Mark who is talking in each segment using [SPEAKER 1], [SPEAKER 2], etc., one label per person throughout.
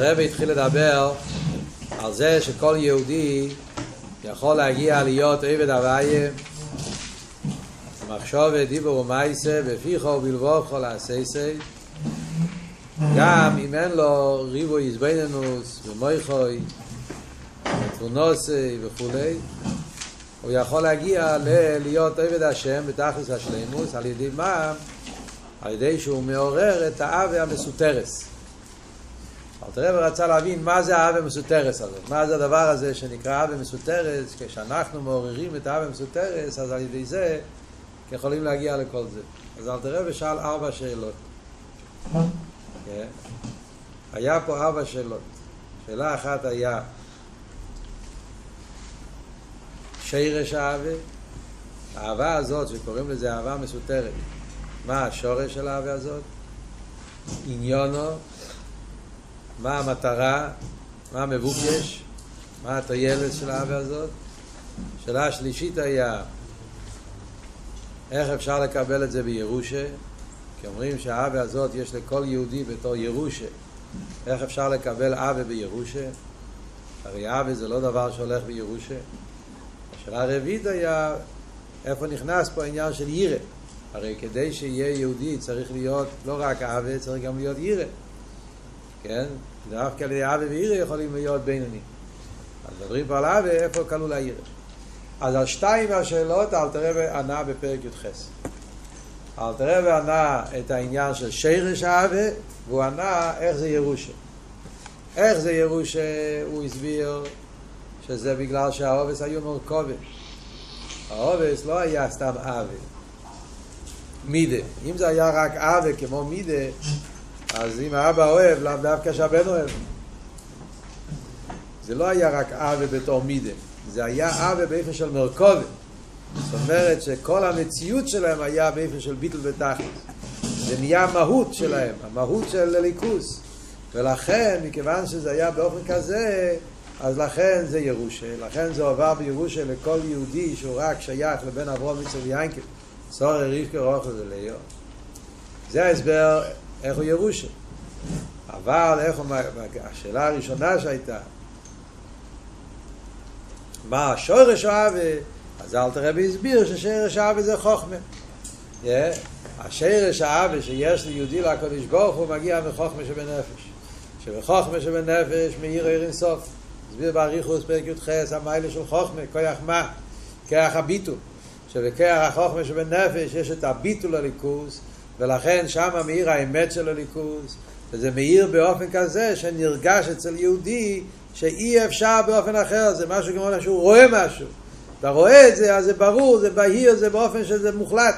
[SPEAKER 1] הרב התחיל לדבר על זה שכל יהודי יכול להגיע להיות עבד הוויה מחשוב דיבור ומייסה בפיחו ובלבוכו לעשייסי גם אם אין לו ריבו יזבנינוס ומויכוי ותבונוסי וכולי הוא יכול להגיע להיות עבד השם בתכלס השלימוס על ידי מה? על ידי שהוא מעורר את האווה המסותרס אלתר רב רצה להבין מה זה האווה המסותרס הזאת, מה זה הדבר הזה שנקרא אווה מסותרס, כשאנחנו מעוררים את האווה המסותרס, אז על ידי זה יכולים להגיע לכל זה. אז אלתר רב שאל ארבע שאלות. כן? היה פה ארבע שאלות. שאלה אחת היה שירש האווה, האהבה הזאת שקוראים לזה אהבה מסותרת, מה השורש של האהבה הזאת? עניונו מה המטרה, מה המבוקש, מה הטיילת של האווה הזאת. שאלה השלישית היה, איך אפשר לקבל את זה בירושה? כי אומרים שהאווה הזאת יש לכל יהודי בתור ירושה. איך אפשר לקבל אווה בירושה? הרי אווה זה לא דבר שהולך בירושה. השאלה הרביעית היה, איפה נכנס פה העניין של ירא? הרי כדי שיהיה יהודי צריך להיות לא רק אווה, צריך גם להיות ירא. כן? דווקא על ידי אבי ואירי יכולים להיות בינוני. אז מדברים פה על אבי, איפה כלול העיר? אז על שתיים מהשאלות אלתר רבי ענה בפרק י"ח. אלתר רבי ענה את העניין של שירש האבי, והוא ענה איך זה ירושה. איך זה ירושה, הוא הסביר שזה בגלל שהעובס היו מורכבים. העובס לא היה סתם אבי. מידה. אם זה היה רק אבי כמו מידה, אז אם האבא אוהב, לאו דווקא שהבן אוהב. זה לא היה רק אבא בתור מידה, זה היה אבא באיפה של מרכובת. זאת אומרת שכל המציאות שלהם היה באיפה של ביטל ותכלס. זה נהיה המהות שלהם, המהות של הליכוס. ולכן, מכיוון שזה היה באופן כזה, אז לכן זה ירושה. לכן זה עובר בירושה לכל יהודי שהוא רק שייך לבן אברהם מצווה ויינקל. סורי רבקה רוחו ולאיו. זה ההסבר איך הוא ירושה. אבל איך הוא, השאלה הראשונה שהייתה, מה השורש האווה? אז אל תראה והסביר ששרש האווה זה חוכמה. Yeah. השרש האווה שיש ליהודי לקודש ברוך הוא מגיע מחוכמה שבנפש. שבחוכמה שבנפש מאיר עיר אינסוף. הסביר באריכוס פרק י"ח המיילה של חוכמה, כוח מה? כוח הביטול. שבכוח החוכמה שבנפש יש את הביטול הליכוס ולכן שם מאיר האמת של הליכוז, וזה מאיר באופן כזה שנרגש אצל יהודי שאי אפשר באופן אחר, זה משהו כמו שהוא רואה משהו. אתה רואה את זה, אז זה ברור, זה בהיר, זה באופן שזה מוחלט.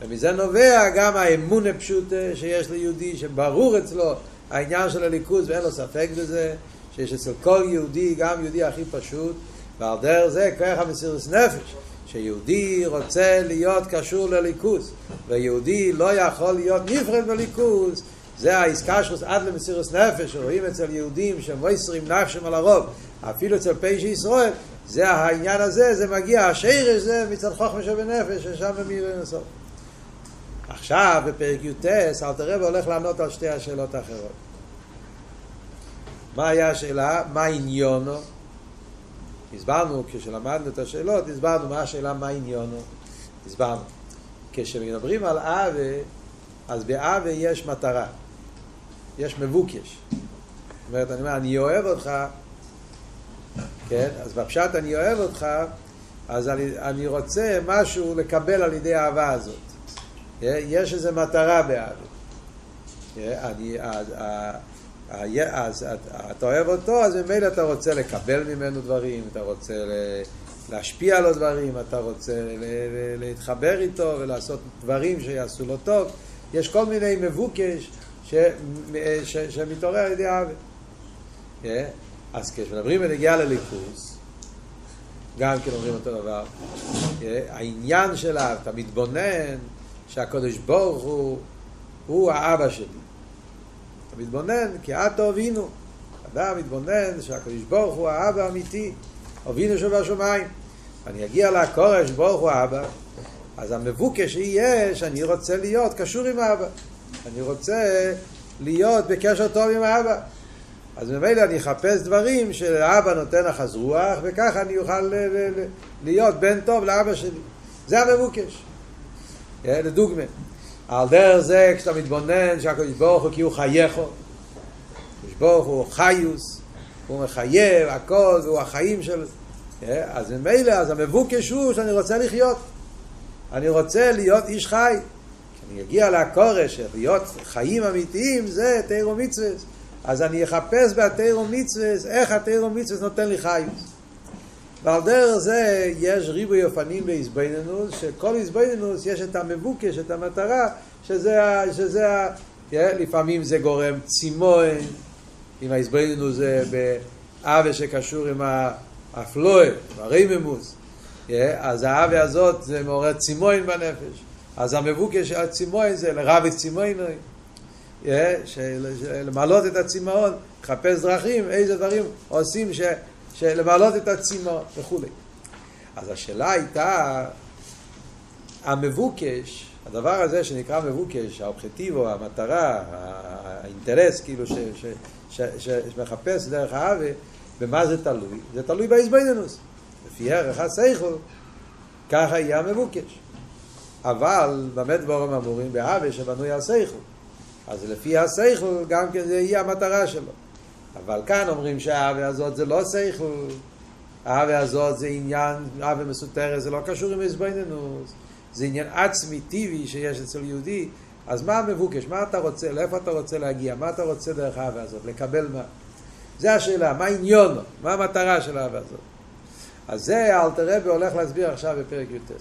[SPEAKER 1] ומזה נובע גם האמון הפשוט שיש ליהודי, שברור אצלו העניין של הליכוז ואין לו ספק בזה, שיש אצל כל יהודי, גם יהודי הכי פשוט, ועל דרך זה כוח המסירות נפש. שיהודי רוצה להיות קשור לליכוס, ויהודי לא יכול להיות נפרד בליכוס, זה העסקה שלו עד למסירוס נפש, רואים אצל יהודים שהם מויסרים נפשם על הרוב, אפילו אצל פשע ישראל, זה העניין הזה, זה מגיע, השרש זה מצד חוכמה שבנפש, ששם במיר אינסוף. עכשיו בפרק י"ט, אלתר רב הולך לענות על שתי השאלות האחרות. מה היה השאלה? מה עניונו? הסברנו, כשלמדנו את השאלות, הסברנו מה השאלה, מה עניונו. הסברנו. כשמדברים על אבה, אז באבה יש מטרה. יש מבוקש. זאת אומרת, אני אומר, אני אוהב אותך, כן? אז בפשט אני אוהב אותך, אז אני, אני רוצה משהו לקבל על ידי האהבה הזאת. יש איזו מטרה באהבה. אני, אז אתה אוהב אותו, אז ממילא אתה רוצה לקבל ממנו דברים, אתה רוצה להשפיע על הדברים, אתה רוצה להתחבר איתו ולעשות דברים שיעשו לו טוב. יש כל מיני מבוקש שמתעורר על ידי עוול. Yeah. אז כשמדברים בנגיעה לליכוס, גם כן אומרים אותו דבר, yeah. העניין שלה, אתה מתבונן שהקדוש ברוך הוא, הוא האבא שלי. אתה מתבונן, כי את אבינו. אדם מתבונן שהקדוש ברוך הוא האבא האמיתי, אבינו שבשמיים. אני אגיע לקורש ברוך הוא האבא, אז המבוקש יהיה שאני רוצה להיות קשור עם האבא. אני רוצה להיות בקשר טוב עם האבא. אז ממילא אני אחפש דברים שאבא נותן אחז רוח, וככה אני אוכל להיות בן טוב לאבא שלי. זה המבוקש. לדוגמה, על דרך זה כשאתה מתבונן שהקדוש ברוך הוא כי הוא חייכו, הקדוש ברוך הוא חיוס, הוא מחייב הכל, והוא החיים של... אז ממילא, אז המבוקש הוא שאני רוצה לחיות. אני רוצה להיות איש חי. כשאני אגיע לקורש, להיות חיים אמיתיים, זה תירו מצווה. אז אני אחפש בתירו מצווה, איך התירו מצווה נותן לי חיות. ועל דרך זה יש ריבוי אופנים באיזבנינוס, שכל איזבנינוס יש את המבוקש, את המטרה, שזה, שזה לפעמים זה גורם צימון, אם האיזבנינוס זה באווה שקשור עם הפלואה, הרייממוס, אז האווה הזאת זה מעורר צימון בנפש, אז המבוקש של הצימון זה לרב את צימונוי, למעלות את הצימאון, לחפש דרכים, איזה דברים עושים ש... למעלות את הצימאון וכולי. אז השאלה הייתה, המבוקש, הדבר הזה שנקרא מבוקש, האובחטיבו, המטרה, האינטרס כאילו ש, ש, ש, ש, שמחפש דרך האווה, במה זה תלוי? זה תלוי באיזבנינוס. לפי ערך הסייכו, ככה יהיה המבוקש. אבל במה דבורם אמורים? באווה שבנוי על סייכו. אז לפי הסייכו גם כן זה יהיה המטרה שלו. אבל כאן אומרים שהאווה הזאת זה לא סייכו. האווה הזאת זה עניין, אווה מסותרת, זה לא קשור עם איזבנינוס. זה עניין עצמי, טבעי, שיש אצל יהודי. אז מה המבוקש? מה אתה רוצה? לאיפה אתה רוצה להגיע? מה אתה רוצה דרך האווה הזאת? לקבל מה? זה השאלה, מה העניון? מה המטרה של האהבה הזאת? אז זה אלתר רבי הולך להסביר עכשיו בפרק י"ט.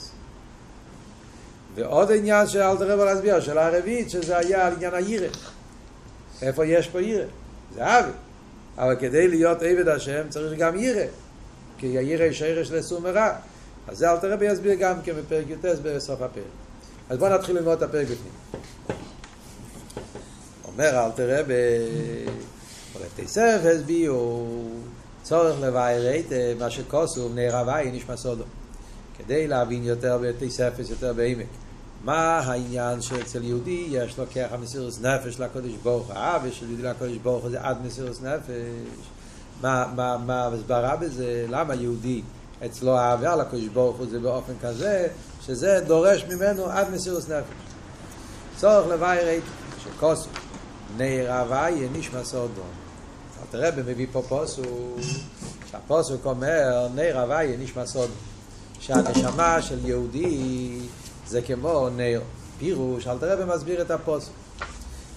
[SPEAKER 1] ועוד עניין שאלתר רבי להסביר, השאלה הרביעית, שזה היה על עניין הירא. איפה יש פה ירא? זה אבי. אבל כדי להיות עבד השם צריך גם ירא. כי הירא יש ערש לסום מרע. אז זה אלתר רבי יסביר גם כן בפרק י"ט בסוף הפרק. אז בואו נתחיל ללמוד את הפרק בפנים. אומר אלתר רבי ולתסף הסביעו צורך לבאר את מה שכוסו בני רבי נשמע סודו כדי להבין יותר בתספס יותר בעמק מה העניין שאצל יהודי יש לו ככה מסירוס נפש לקודש ברוך האבא של יהודי לקודש ברוך זה עד מסירוס נפש. מה, מה, מה הסברה בזה? למה יהודי אצלו האהבה לקודש ברוך הוא זה באופן כזה שזה דורש ממנו עד מסירוס נפש? צורך לבאר את שכוסו בני רבי נשמע סודו תראה במביא פה פוסוק, שהפוסוק אומר, נר הוויה נשמע סוד, שהנשמה של יהודי זה כמו נר. פירוש, אל תראה ומסביר את הפוסוק.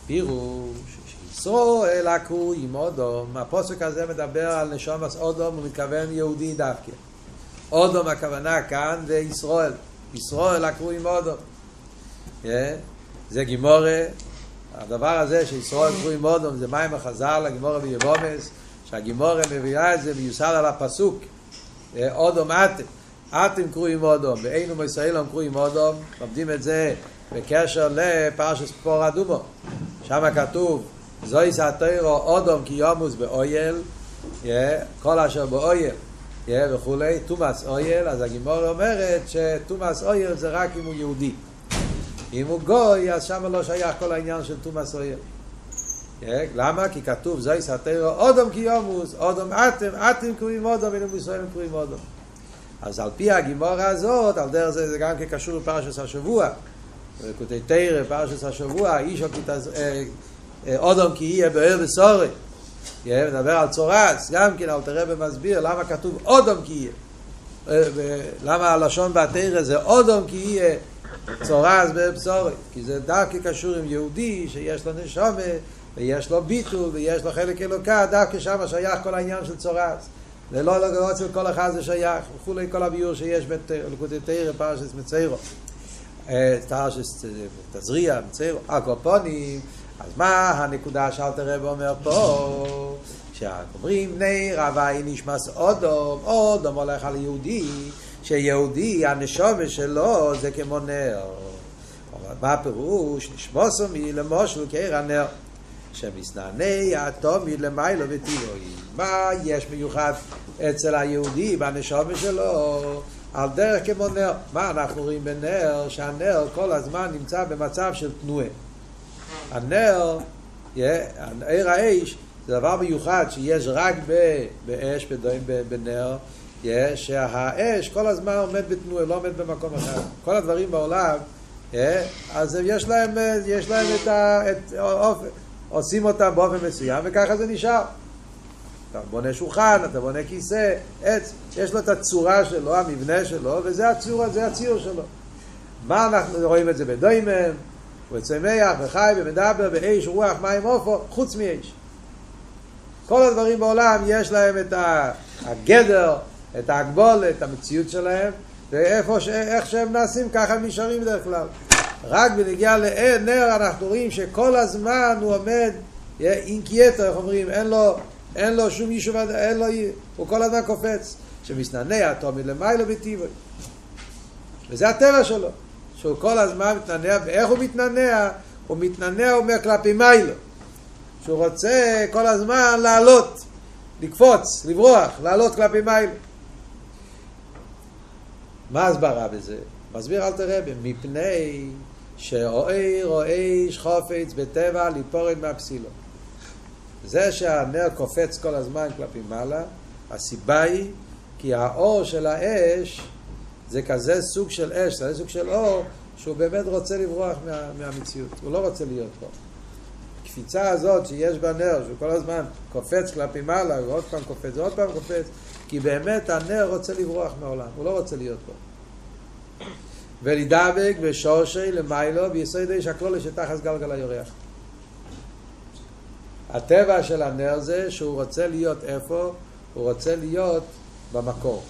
[SPEAKER 1] פירוש, שישראל עקו עם אודום, הפוסק הזה מדבר על נשומס אודום, הוא מתכוון יהודי דווקא. אודום הכוונה כאן זה ישראל, ישראל עקו עם אודום. זה גימורה, הדבר הזה שישראל קרויים אודום זה מים החז"ל, הגימורה ביבומס, שהגימורה מביאה את זה מיוסד על הפסוק, אודום אתם, אתם קרויים אודום, ואינו מישראל קרויים אודום, לומדים את זה בקשר לפרשת פור אדומו, שם כתוב, זוהי סתירו אודום כי יומוס באויל, כל אשר באויל, וכולי, תומאס אויל, אז הגימורה אומרת שתומאס אויל זה רק אם הוא יהודי. אם הוא גוי, אז שם לא שייך כל העניין של תומא סויר. למה? כי כתוב זוי סתירו אודום כי יומוס, אודום אתם, אתם קרואים אודום, ואילו בישראל הם קרואים אודום. אז על פי הגימורה הזאת, על דרך זה, זה גם כקשור לפרשת השבוע, קוטי תרא, פרשת השבוע, איש אודום כי יהיה באר בסורי. מדבר על צורס, גם כן אל תראה במסביר למה כתוב אודום כי יהיה. למה הלשון בתרא זה אודום כי יהיה צורז בבשורי, כי זה דווקא קשור עם יהודי שיש לו נשומה ויש לו ביטול ויש לו חלק אלוקה, דווקא שם שייך כל העניין של צורז. זה לא לא אצל כל אחד זה שייך, וכולי כל הביור שיש בלקוטי תרא, פרשס מציירו. פרשס תזריע, מציירו, הקופונים, אז מה הנקודה שאלת הרב אומר פה? שאומרים בני רבי נשמס אודום, אודום הולך על יהודי שיהודי, הנשומה שלו זה כמו נר. מה הפירוש? נשמוסו מי למושל קר הנר. שמסנעני התומי למיילו וטבעוי. מה יש מיוחד אצל היהודי בנשומה שלו? על דרך כמו נר. מה אנחנו רואים בנר? שהנר כל הזמן נמצא במצב של תנועה. הנר, עיר האש, זה דבר מיוחד שיש רק באש, בנר, יש שהאש כל הזמן עומד בתנועה, לא עומד במקום אחר. כל הדברים בעולם, אז יש להם, יש להם את ה... את, עושים אותם באופן מסוים וככה זה נשאר. אתה בונה שולחן, אתה בונה כיסא, עץ, יש לו את הצורה שלו, המבנה שלו, וזה הצורה, זה הציור שלו. מה אנחנו רואים את זה בדוימם, וצמח, וחי, ומדבר, באש, רוח, מים, עופו, חוץ מאש. כל הדברים בעולם יש להם את הגדר, את ההגבול, את המציאות שלהם, ואיפה, ש... איך שהם נעשים ככה הם נשארים בדרך כלל. רק בנגיעה לנר אנחנו רואים שכל הזמן הוא עומד אינקייטר, איך אומרים, אין לו, אין לו שום יישוב, אין לו, הוא כל הזמן קופץ, שמסננע תומד למיילו בטיבוי. וזה הטבע שלו, שהוא כל הזמן מתננע, ואיך הוא מתננע? הוא מתננע, הוא אומר כלפי מיילו. שהוא רוצה כל הזמן לעלות, לקפוץ, לברוח, לעלות כלפי מיילו. מה ההסברה בזה? מסביר אל תראה, מפני שרואי רואי חופץ בטבע ליפורד מהפסילו. זה שהנר קופץ כל הזמן כלפי מעלה, הסיבה היא כי האור של האש זה כזה סוג של אש, זה סוג של אור שהוא באמת רוצה לברוח מה, מהמציאות, הוא לא רוצה להיות פה. הקפיצה הזאת שיש בנר, שהוא כל הזמן קופץ כלפי מעלה, ועוד פעם קופץ ועוד פעם קופץ, כי באמת הנר רוצה לברוח מהעולם, הוא לא רוצה להיות פה. ולדבק בשורשי למיילו ביסוד איש הכלולה שתחת גלגל היורח. הטבע של הנר זה שהוא רוצה להיות איפה? הוא רוצה להיות במקור.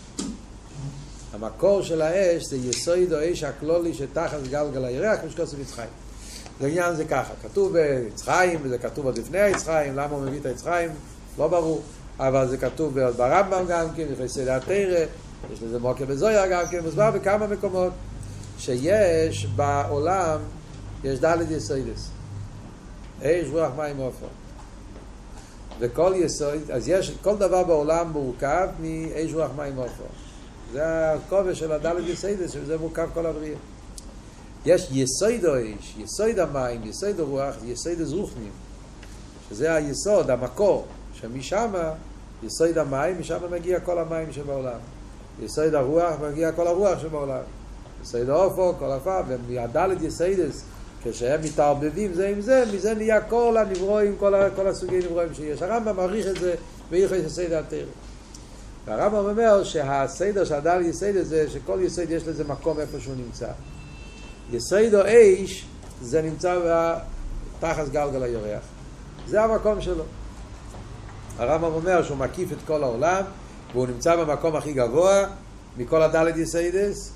[SPEAKER 1] המקור של האש זה יסוד או איש הכלולי שתחת גלגל הירח, כמו שכוסף יצחיים. זה עניין זה ככה, כתוב ביצחיים, וזה כתוב עוד לפני היצחיים, למה הוא מביא את היצחיים? לא ברור, אבל זה כתוב ברמב"ם גם כן, לפני סדר התרא, יש לזה מוקר בזויה גם כן, מוסבר בכמה מקומות. שיש בעולם, יש דלת יסוידס. אש, רוח, מים, עופר. וכל יסוד, אז יש, כל דבר בעולם מורכב מאש, רוח, מים, עופר. זה הכובע של הדלת יסוידס, שזה מורכב כל הבריאה. יש יסוד האש, יסוד המים, יסוד הרוח, יסוד הזרוחנים, שזה היסוד, המקור, שמשם, יסוד המים, משם מגיע כל המים שבעולם. יסוד הרוח, מגיע כל הרוח שבעולם. יסייד אופו, כל עפר, ומהדלת יסיידס, כשהם מתערבבים זה עם זה, מזה נהיה כל הנברואים, כל, כל הסוגי נברואים שיש. הרמב"ם מעריך את זה בהלכות יסייד התרא. והרמב"ם אומר שהסדר של הדלת יסיידס זה שכל יסייד יש לזה מקום איפה שהוא נמצא. יסייד האש זה נמצא תחת גלגל הירח. זה המקום שלו. הרמב"ם אומר שהוא מקיף את כל העולם והוא נמצא במקום הכי גבוה מכל הדלת יסיידס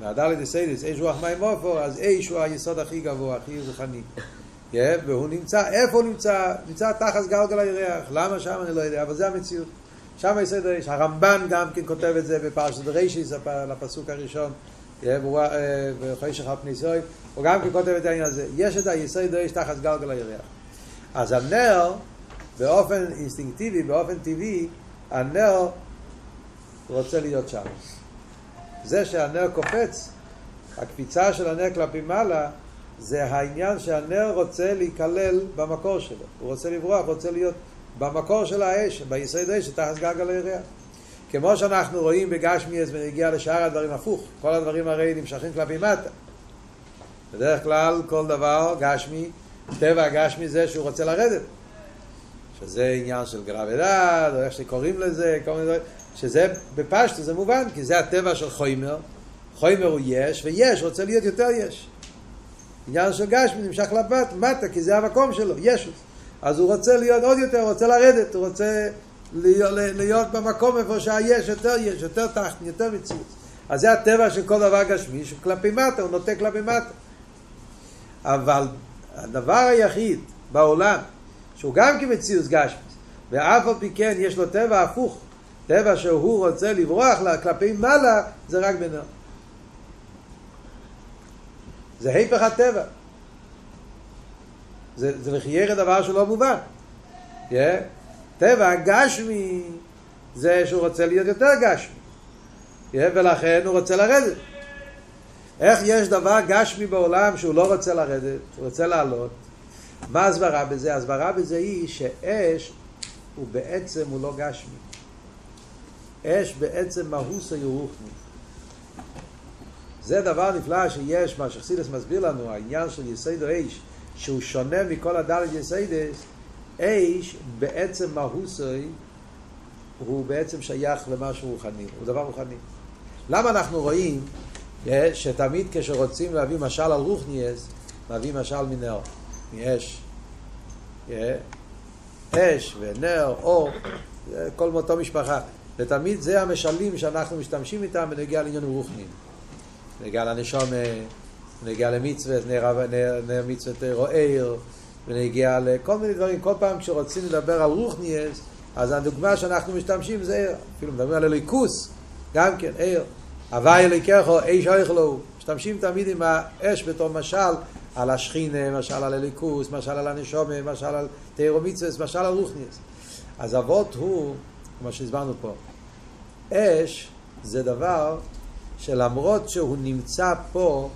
[SPEAKER 1] מהדלת יסיידס, אש רוח מים עופר, אז אש הוא היסוד הכי גבוה, הכי רוחני. והוא נמצא, איפה הוא נמצא? נמצא תחת גלגל הירח. למה שם אני לא יודע, אבל זה המציאות. שם יסוד האש. הרמב"ן גם כן כותב את זה בפרשת בראשית, לפסוק הראשון, וחשך על פני סוי, הוא גם כן כותב את העניין הזה. יש את היסוד האש תחת גלגל הירח. אז הנר, באופן אינסטינקטיבי, באופן טבעי, הנר רוצה להיות שם. זה שהנר קופץ, הקפיצה של הנר כלפי מעלה, זה העניין שהנר רוצה להיכלל במקור שלו. הוא רוצה לברוח, רוצה להיות במקור של האש, ביסוד האש, תחת גלגל הירח. כמו שאנחנו רואים בגשמיאס ונגיע לשאר הדברים הפוך, כל הדברים הרי נמשכים כלפי מטה. בדרך כלל כל דבר גשמי, טבע הגשמי זה שהוא רוצה לרדת. שזה עניין של ודעת, או איך שקוראים לזה, כל מיני דברים. שזה בפשטו זה מובן, כי זה הטבע של חוימר, חוימר הוא יש, ויש רוצה להיות יותר יש. עניין של גשמי נמשך לבת, מטה, כי זה המקום שלו, ישוס. אז הוא רוצה להיות עוד יותר, הוא רוצה לרדת, הוא רוצה להיות, להיות במקום איפה שהיש יותר יש, יותר תחת, יותר מציאות. אז זה הטבע של כל דבר גשמי, שהוא כלפי מטה, הוא נוטה כלפי מטה. אבל הדבר היחיד בעולם, שהוא גם כמציאות גשמי, ואף על פי כן יש לו טבע הפוך, טבע שהוא רוצה לברוח כלפי מעלה, זה רק בנר. זה היפך הטבע. זה, זה לחייך דבר שלא מובן. Yeah. טבע גשמי זה שהוא רוצה להיות יותר גשמי. Yeah, ולכן הוא רוצה לרדת. איך יש דבר גשמי בעולם שהוא לא רוצה לרדת, הוא רוצה לעלות? מה הסברה בזה? הסברה בזה היא שאש הוא בעצם הוא לא גשמי. אש בעצם מהוס הירוחני. זה דבר נפלא שיש, מה שחסידס מסביר לנו, העניין של יסיידו אש, שהוא שונה מכל הדלת יסיידס, אש בעצם מהוסוי הוא בעצם שייך למשהו רוחני, הוא דבר רוחני. למה אנחנו רואים אה, שתמיד כשרוצים להביא משל על רוחניאס, מביא משל מנר, מאש. אה, אש ונר, אור, כל מאותו משפחה. ותמיד זה המשלים שאנחנו משתמשים איתם בנגיע לעניינים רוחניים. בנגיע לנשום, בנגיע למצווה, נר, מצווה או עיר, בנגיע לכל מיני דברים. כל פעם כשרוצים לדבר על רוחניאס, אז הדוגמה שאנחנו משתמשים זה עיר. אפילו מדברים על אליקוס, גם כן, עיר. הוואי אליקחו, איש אויכלו. משתמשים תמיד עם האש בתור משל על השכינה, משל על אליקוס, משל על הנשומה, משל על תירו מצווה, משל על רוחניאס. אז אבות הוא, כמו שהסברנו פה, אש זה דבר שלמרות שהוא נמצא פה,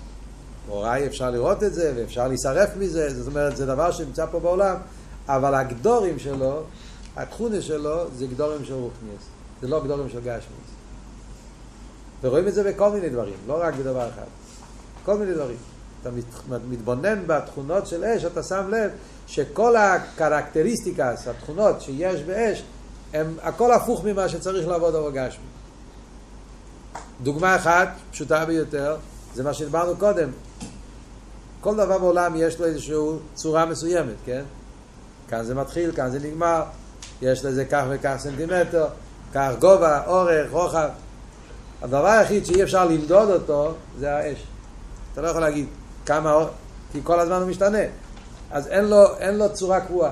[SPEAKER 1] אולי אפשר לראות את זה ואפשר להישרף מזה, זאת אומרת זה דבר שנמצא פה בעולם, אבל הגדורים שלו, התכונה שלו זה גדורים של רוחניאס, זה לא גדורים של גשמיס. ורואים את זה בכל מיני דברים, לא רק בדבר אחד, כל מיני דברים. אתה מתבונן בתכונות של אש, אתה שם לב שכל הקרקטריסטיקה, התכונות שיש באש, הם הכל הפוך ממה שצריך לעבוד עבור גשמי. דוגמה אחת, פשוטה ביותר, זה מה שדיברנו קודם. כל דבר בעולם יש לו איזושהי צורה מסוימת, כן? כאן זה מתחיל, כאן זה נגמר, יש לזה כך וכך סנטימטר, כך גובה, אורך, רוחב. הדבר היחיד שאי אפשר למדוד אותו זה האש. אתה לא יכול להגיד כמה, כי כל הזמן הוא משתנה. אז אין לו, אין לו צורה קבועה.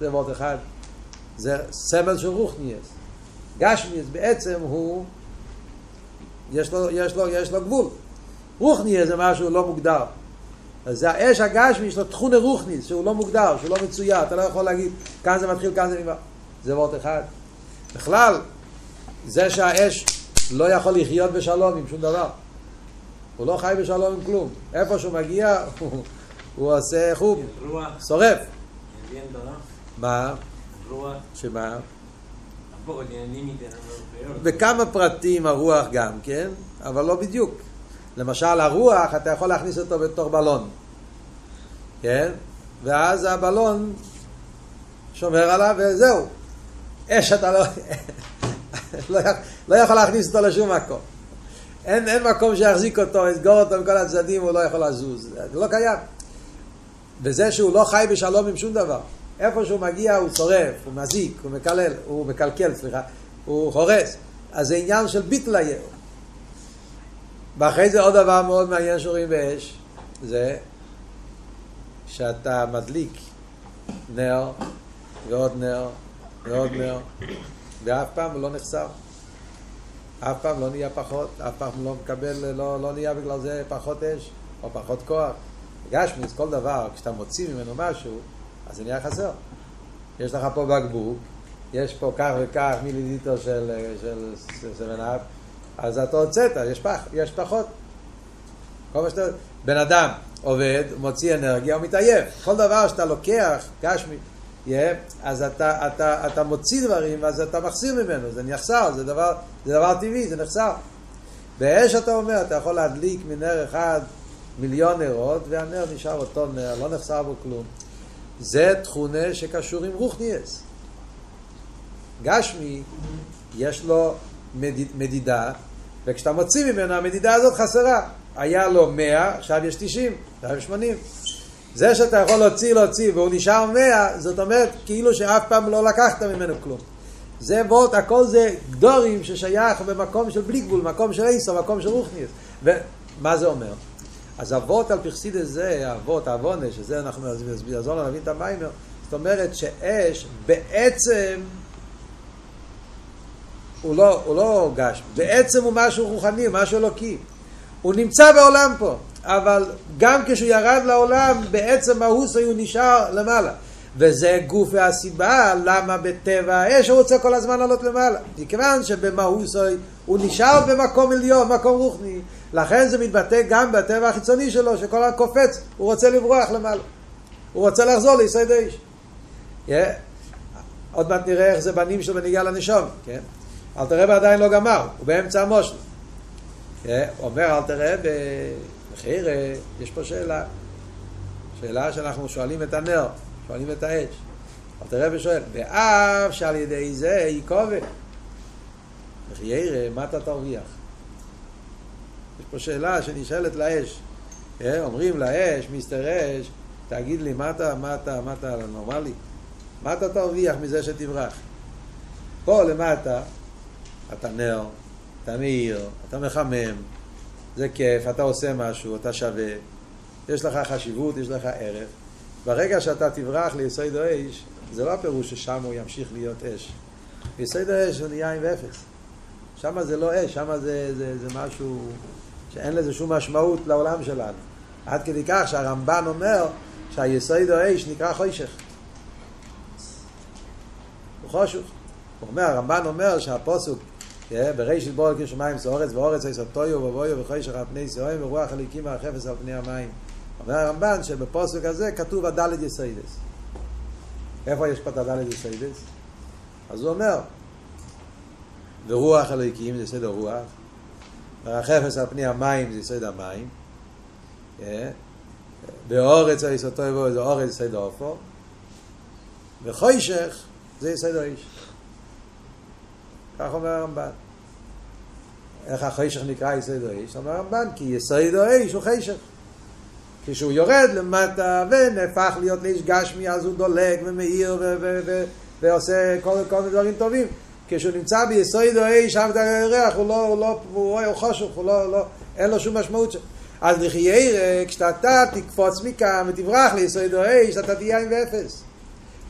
[SPEAKER 1] זה וורט אחד. זה סמל של רוחניאס. גשמיאס בעצם הוא, יש לו, יש לו, יש לו גבול. רוחניאס זה משהו לא מוגדר. אז זה האש הגשמי, יש לו תכונה רוחניס, שהוא לא מוגדר, שהוא לא מצויר, אתה לא יכול להגיד, כאן זה מתחיל, כאן זה נגמר. זה וורט אחד. בכלל, זה שהאש לא יכול לחיות בשלום עם שום דבר. הוא לא חי בשלום עם כלום. איפה שהוא מגיע, הוא, הוא עושה חום, שורף. מה? שמה? בכמה פרטים הרוח גם, כן? אבל לא בדיוק. למשל הרוח, אתה יכול להכניס אותו בתור בלון, כן? ואז הבלון שומר עליו וזהו. אש אתה לא... לא, לא יכול להכניס אותו לשום מקום. אין, אין מקום שיחזיק אותו, יסגור אותו מכל הצדדים, הוא לא יכול לזוז. זה לא קיים. וזה שהוא לא חי בשלום עם שום דבר. איפה שהוא מגיע הוא שורף, הוא מזיק, הוא מקלל, הוא מקלקל, סליחה, הוא הורס. אז זה עניין של ביטל היהו. ואחרי זה עוד דבר מאוד מעניין שרואים באש, זה שאתה מדליק נר ועוד נר ועוד נר, ואף פעם לא נחסר. אף פעם לא נהיה פחות, אף פעם לא מקבל, לא, לא נהיה בגלל זה פחות אש או פחות כוח. גשמיס, כל דבר, כשאתה מוציא ממנו משהו, אז זה נהיה חסר. יש לך פה בקבוק, יש פה כך וכך מיליליטר של, של אז אתה הוצאת, יש, פח, יש פחות. כל מה שאתה... בן אדם עובד, מוציא אנרגיה, הוא מתעייף. כל דבר שאתה לוקח, גשמי, yeah, אז אתה, אתה, אתה מוציא דברים, אז אתה מחסיר ממנו, זה נחסר, זה דבר, זה דבר טבעי, זה נחסר. באש אתה אומר, אתה יכול להדליק מנר אחד מיליון נרות, והנר נשאר אותו נר, לא נחסר בו כלום. זה תכונה שקשור עם רוחניאס. גשמי, יש לו מדיד, מדידה, וכשאתה מוציא ממנו, המדידה הזאת חסרה. היה לו 100, עכשיו יש 90, עכשיו יש 80. זה שאתה יכול להוציא, להוציא, והוא נשאר 100, זאת אומרת כאילו שאף פעם לא לקחת ממנו כלום. זה וורט, הכל זה גדורים ששייך במקום של בלי גבול, מקום של איסו, מקום של רוחניאס. ומה זה אומר? אז אבות על פרסידס זה, אבות, אבונה, שזה אנחנו נעזור לנו להבין את המיימר, זאת אומרת שאש בעצם הוא לא, הוא לא גש, בעצם הוא משהו רוחני, משהו אלוקי. הוא נמצא בעולם פה, אבל גם כשהוא ירד לעולם, בעצם מהוסוי הוא נשאר למעלה. וזה גוף והסיבה למה בטבע האש הוא רוצה כל הזמן לעלות למעלה. מכיוון שבמהוסוי הוא נשאר במקום עליון, מקום רוחני. לכן זה מתבטא גם בטבע החיצוני שלו, שכל הזמן קופץ, הוא רוצה לברוח למעלה. הוא רוצה לחזור ליסוד האש. Yeah. עוד מעט נראה איך זה בנים שלו בניגיע לנשום, כן? אלתר רבי עדיין לא גמר, הוא באמצע המושל. כן? אומר אלתר רבי, מחיר, יש פה שאלה. שאלה שאנחנו שואלים את הנר, שואלים את האש. אלתר רבי שואל, ואף שעל ידי זה יקובה. מחיירה, מה אתה תרוויח? יש פה שאלה שנשאלת לאש. כן? אומרים לאש, מיסטר אש, תגיד לי, מה אתה, מה אתה, מה אתה נורמלי? מה אתה תרוויח מזה שתברח? פה למטה, אתה נר, אתה מאיר, אתה מחמם, זה כיף, אתה עושה משהו, אתה שווה, יש לך חשיבות, יש לך ערך. ברגע שאתה תברח ליסוד האש, זה לא הפירוש ששם הוא ימשיך להיות אש. יסוד האש הוא נהיה עם ואפס. שם זה לא אש, שם זה, זה, זה משהו שאין לזה שום משמעות לעולם שלנו. עד כדי כך שהרמב"ן אומר שהיסוד האש נקרא חוישך. הוא חושך. הוא אומר, הרמב"ן אומר שהפוסוק בראשית בורא אלוקים שמיים סאורץ ואורץ איסו טויו ובויו וחוישך על פני ישראל ורוח הליקים מהחפץ על פני המים. אומר הרמב"ן שבפוסק הזה כתוב הדלת יסיידס. איפה יש פה את הדלת יסיידס? אז הוא אומר, ורוח הליקים זה סדר רוח, והחפץ על פני המים זה סדר המים, באורץ איסו טויו זה אורץ סדר אופו, וחוישך זה יסדר איש. כך אומר הרמב"ן. איך החשך נקרא יסוד האש? אומר הרמב"ן, כי יסוד האש הוא חשך. כשהוא יורד למטה ונהפך להיות לאיש גשמי, אז הוא דולק ומאיר ועושה כל מיני דברים טובים. כשהוא נמצא ביסוד האש, שם אתה ירח, הוא לא, הוא לא, הוא, הוא חושך, הוא לא, לא, אין לו שום משמעות שם. אז לחיירה, כשאתה תקפוץ מכאן ותברח ליסוד האש, אתה תהיה עם ואפס.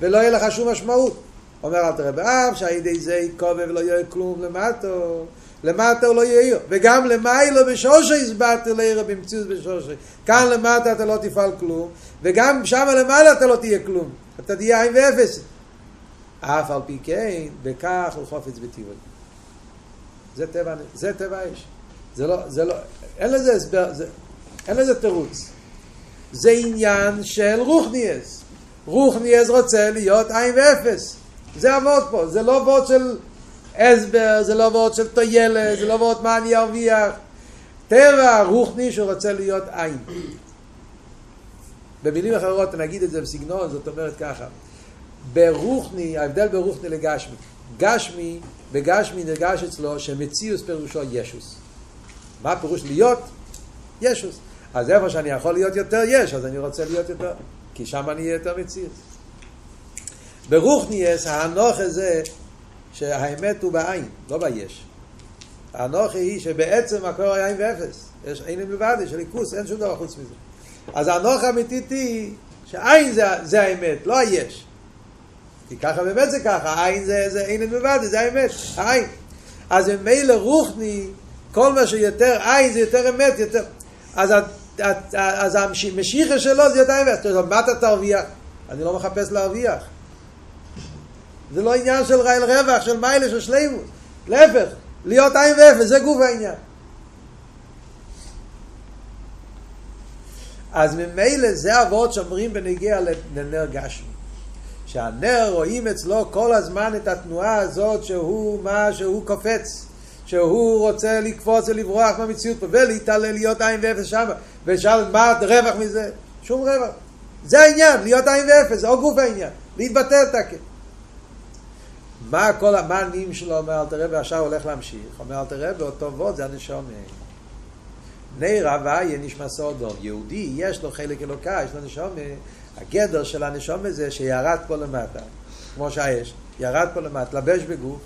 [SPEAKER 1] ולא יהיה לך שום משמעות. אומר אל תראה באב, שעל ידי זה יקובב ולא יהיה כלום למטו, למטה הוא לא יאיר, וגם למיילו בשושי הסברתי לעיר במציאות בשושי, כאן למטה אתה לא תפעל כלום, וגם שם למעלה אתה לא תהיה כלום, אתה תהיה עין ואפס. אף על פי כן, בכך הוא חופץ בטבעי. זה טבע, זה טבע האש. זה לא, זה לא, אין לזה הסבר, זה, אין לזה תירוץ. זה עניין של רוחניאס. רוחניאס רוצה להיות עין ואפס. זה הוורד פה, זה לא וורד של הסבר, זה לא וורד של טיילת, זה לא וורד מה אני ארוויח. טבע רוחני שרוצה להיות עין. במילים אחרות נגיד את זה בסגנון, זאת אומרת ככה. ברוחני, ההבדל ברוחני לגשמי. גשמי, בגשמי נרגש אצלו שמציאוס פירושו ישוס. מה פירוש להיות? ישוס. אז איפה שאני יכול להיות יותר יש, אז אני רוצה להיות יותר, כי שם אני אהיה יותר מציאוס. ברוכניאס האנוכה זה שהאמת הוא בעין, לא ביש. האנוכה היא שבעצם הכל היה עין ואפס. יש עין מלבד, יש ליכוס, אין שום דבר חוץ מזה. אז האנוכה האמיתית היא שעין זה, זה האמת, לא היש. כי ככה באמת זה ככה, העין זה, זה עין מלבד, זה האמת, העין. אז ממילא רוחני, כל מה שיותר עין זה יותר אמת, יותר... אז, אז המשיכה שלו זה יותר אמת. מה אתה תרוויח? אני לא מחפש להרוויח. זה לא עניין של רייל רווח, של מיילה, של שלימוס. להפך, להיות עין ואפס, זה גוף העניין. אז ממילא זה אבות שאומרים בנגיע לנר גשמי. שהנר רואים אצלו כל הזמן את התנועה הזאת שהוא מה שהוא קופץ. שהוא רוצה לקפוץ ולברוח מהמציאות ולהתעלל להיות עין ואפס שם ושאל מה רווח מזה? שום רווח. זה העניין, להיות עין ואפס, זה או גוף העניין, להתבטא את הכי. מה כל המאנים שלו אומר אלתר רבי עכשיו הולך להמשיך אומר אלתר רבי אותו ווד זה הנשום בני רבה יהיה נשמע סודום יהודי יש לו חלק אלוקה יש לו נשום הגדר של הנשום זה שירד פה למטה כמו שהאש ירד פה למטה לבש בגוף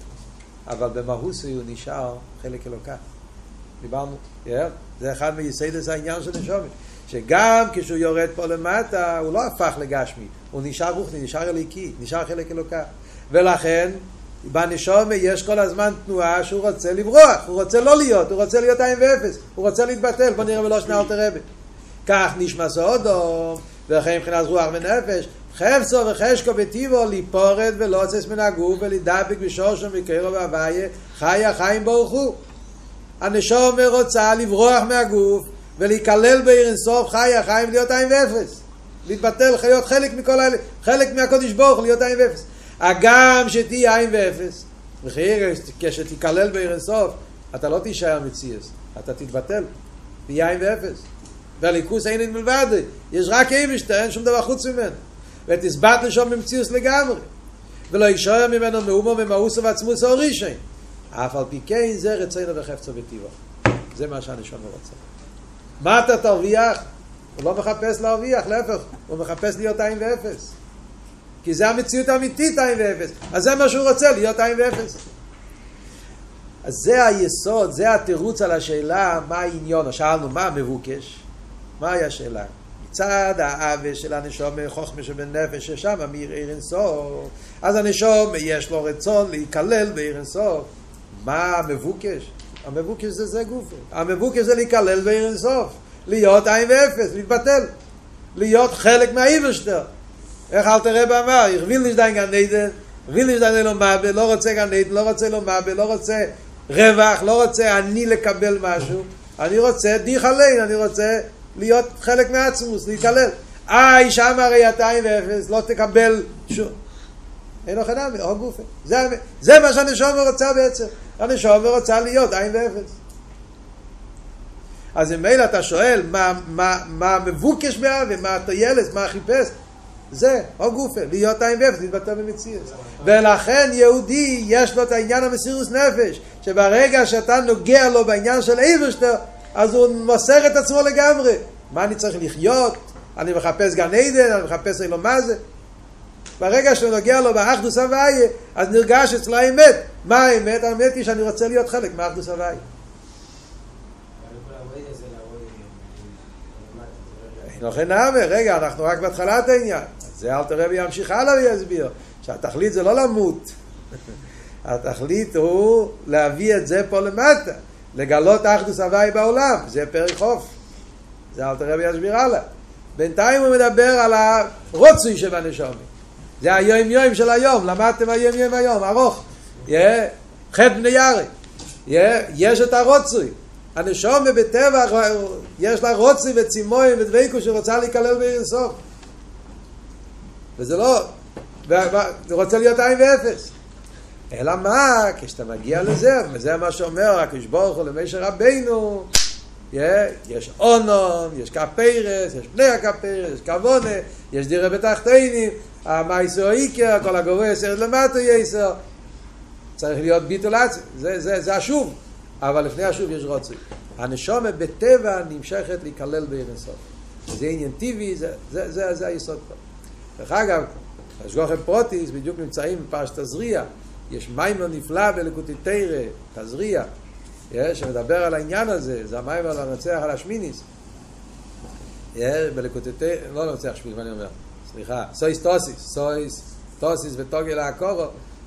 [SPEAKER 1] אבל במהוסי הוא נשאר חלק אלוקה. דיברנו yeah, זה אחד מיסיידס העניין של נשום שגם כשהוא יורד פה למטה הוא לא הפך לגשמי הוא נשאר רוחני נשאר אליקי נשאר חלק אלוקה. ולכן בנשומה יש כל הזמן תנועה שהוא רוצה לברוח, הוא רוצה לא להיות, הוא רוצה להיות עין ואפס, הוא רוצה להתבטל, בוא נראה ולא שני אלתר רבי. כך נשמע סודו, ולכן מבחינת רוח ונפש, חפצו וחשקו בטיבו ליפורד ולא צס מן הגוף ולדבק בשושו מקרו והוויה, חיה חיים ברוך הוא. הנשומה רוצה לברוח מהגוף ולהיכלל בעיר אינסוף חיה חיים להיות עין ואפס. להתבטל, להיות חלק מכל האלה, חלק מהקודש ברוך להיות עין ואפס. הגם שתהיה עין ואפס. וכי כשתיכלל בעיר אינסוף, אתה לא תישאר מציאס, אתה תתבטל, תהיה עין ואפס. והליכוס אין אין מלבד, יש רק איבשטר, אין שום דבר חוץ ממנו. ותסבט לשם במציאוס לגמרי. ולא יישאר ממנו מאומו ומאוסו ועצמוס או רישן. אף על פי כן זה רצינו וחפצו וטיבו. זה מה שהנשום רוצה. מה אתה תרוויח? הוא לא מחפש להרוויח, להפך, הוא מחפש להיות עין ואפס. כי זה המציאות האמיתית עין ואפס. אז זה מה שהוא רוצה, להיות עין ואפס. אז זה היסוד, זה התירוץ על השאלה מה העניון. שאלנו מה המבוקש? מה היה השאלה? מצד האווה של הנשום חוכמה שבן נפש ששם מאיר עיר אינסוף. אז הנשום יש לו רצון להיכלל בעיר אינסוף. מה המבוקש? המבוקש זה זה גוף. המבוקש זה להיכלל בעיר אינסוף. להיות עין ואפס, להתבטל. להיות חלק מהאיברשטר. איך אל תראה באמר, יחביל נשדיין גן נדן ויל נשדיין לא מבל, לא רוצה גן נדן, לא רוצה לא מבל, לא רוצה רווח, לא רוצה אני לקבל משהו. אני רוצה דיח עליין, אני רוצה להיות חלק מעצמוס, להתעלל. איי, שם הרי אתה עם אפס, לא תקבל שום. אין לך נמי, או גופה. זה, זה מה שהנשום רוצה בעצם. הנשום רוצה להיות עין ואפס. אז אם מילא אתה שואל מה, מה, מה מבוקש מה הטיילס, מה חיפש, זה, או גופה, להיות עין ואפס, להתבטא במציאות. ולכן יהודי יש לו את העניין המסירוס נפש, שברגע שאתה נוגע לו בעניין של איברשטר, אז הוא מוסר את עצמו לגמרי. מה אני צריך לחיות? אני מחפש גן עדן, אני מחפש אילו מה זה? ברגע שהוא נוגע לו באחדוס הוויה, אז נרגש אצלו האמת. מה האמת? האמת היא שאני רוצה להיות חלק מאחדוס הוויה. לכן נאמר, רגע, אנחנו רק בהתחלת העניין. זה אל תראה וימשיך הלאה ויסביר. שהתכלית זה לא למות. התכלית הוא להביא את זה פה למטה. לגלות אחדוס הוואי בעולם, זה פרק חוף. זה אל תראה ויסביר הלאה. בינתיים הוא מדבר על הרוצוי שבנשומים. זה היום יום של היום, למדתם היום יום היום, ארוך. חטא בני ירי. יש את הרוצוי. הנשום בטבע, יש לה רוצי וצימוי ודבקו שרוצה להיכלל באינסוף. וזה לא, רוצה להיות עין ואפס. אלא מה, כשאתה מגיע לזה, וזה מה שאומר הקדוש ברוך הוא למשה רבינו, יש אונון, יש כפירס, יש בני הכפירס, יש כבונה, יש דירה בתחתינים, המייסר איקר, כל הגורא יסר למטה יסר, צריך להיות ביטול עצמי, זה, זה, זה השוב, אבל לפני השוב יש רוצי. הנשומה בטבע נמשכת להיכלל בעיר הסוף. זה עניין טבעי, זה, זה, זה, זה היסוד פה. דרך אגב, השגוחם פרוטיס בדיוק נמצאים בפרשת תזריע, יש מיימר נפלא בלקוטי תרא, תזריע, שמדבר על העניין הזה, זה המיימר על הנצח על השמיניס. בלקוטי תרא, לא לנצח שמיניס, מה אני אומר? סליחה, סויס טוסיס, סויס טוסיס וטוגל הקורו,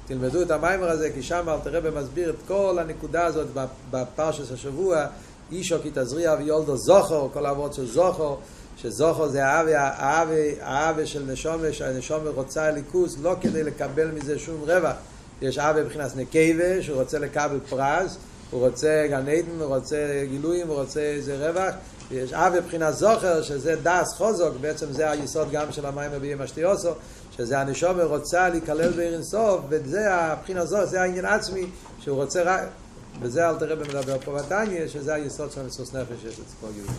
[SPEAKER 1] תלמדו את המיימר הזה, כי שם אל תראה במסביר את כל הנקודה הזאת בפרשת השבוע, אישו כי תזריע ויולדו זוכר, כל העבוד של זוכר, שזוכר זה האווה של נשומה, שהנשומה רוצה ליכוס לא כדי לקבל מזה שום רווח. יש אבא מבחינת נקבה, שהוא רוצה לקבל פרס, הוא רוצה גן עדן, הוא רוצה גילויים, הוא רוצה איזה רווח, ויש אבא מבחינת זוכר, שזה דס חוזוק, בעצם זה היסוד גם של המים הביאים אשתיוסו, שזה הנשום רוצה להיכלל בעיר אינסוף, וזה הבחינה זו, זה העניין עצמי, שהוא רוצה רק, וזה אל תראה במדבר פה בתניא, שזה היסוד של המסוס נפש שיש לצפור יהודי.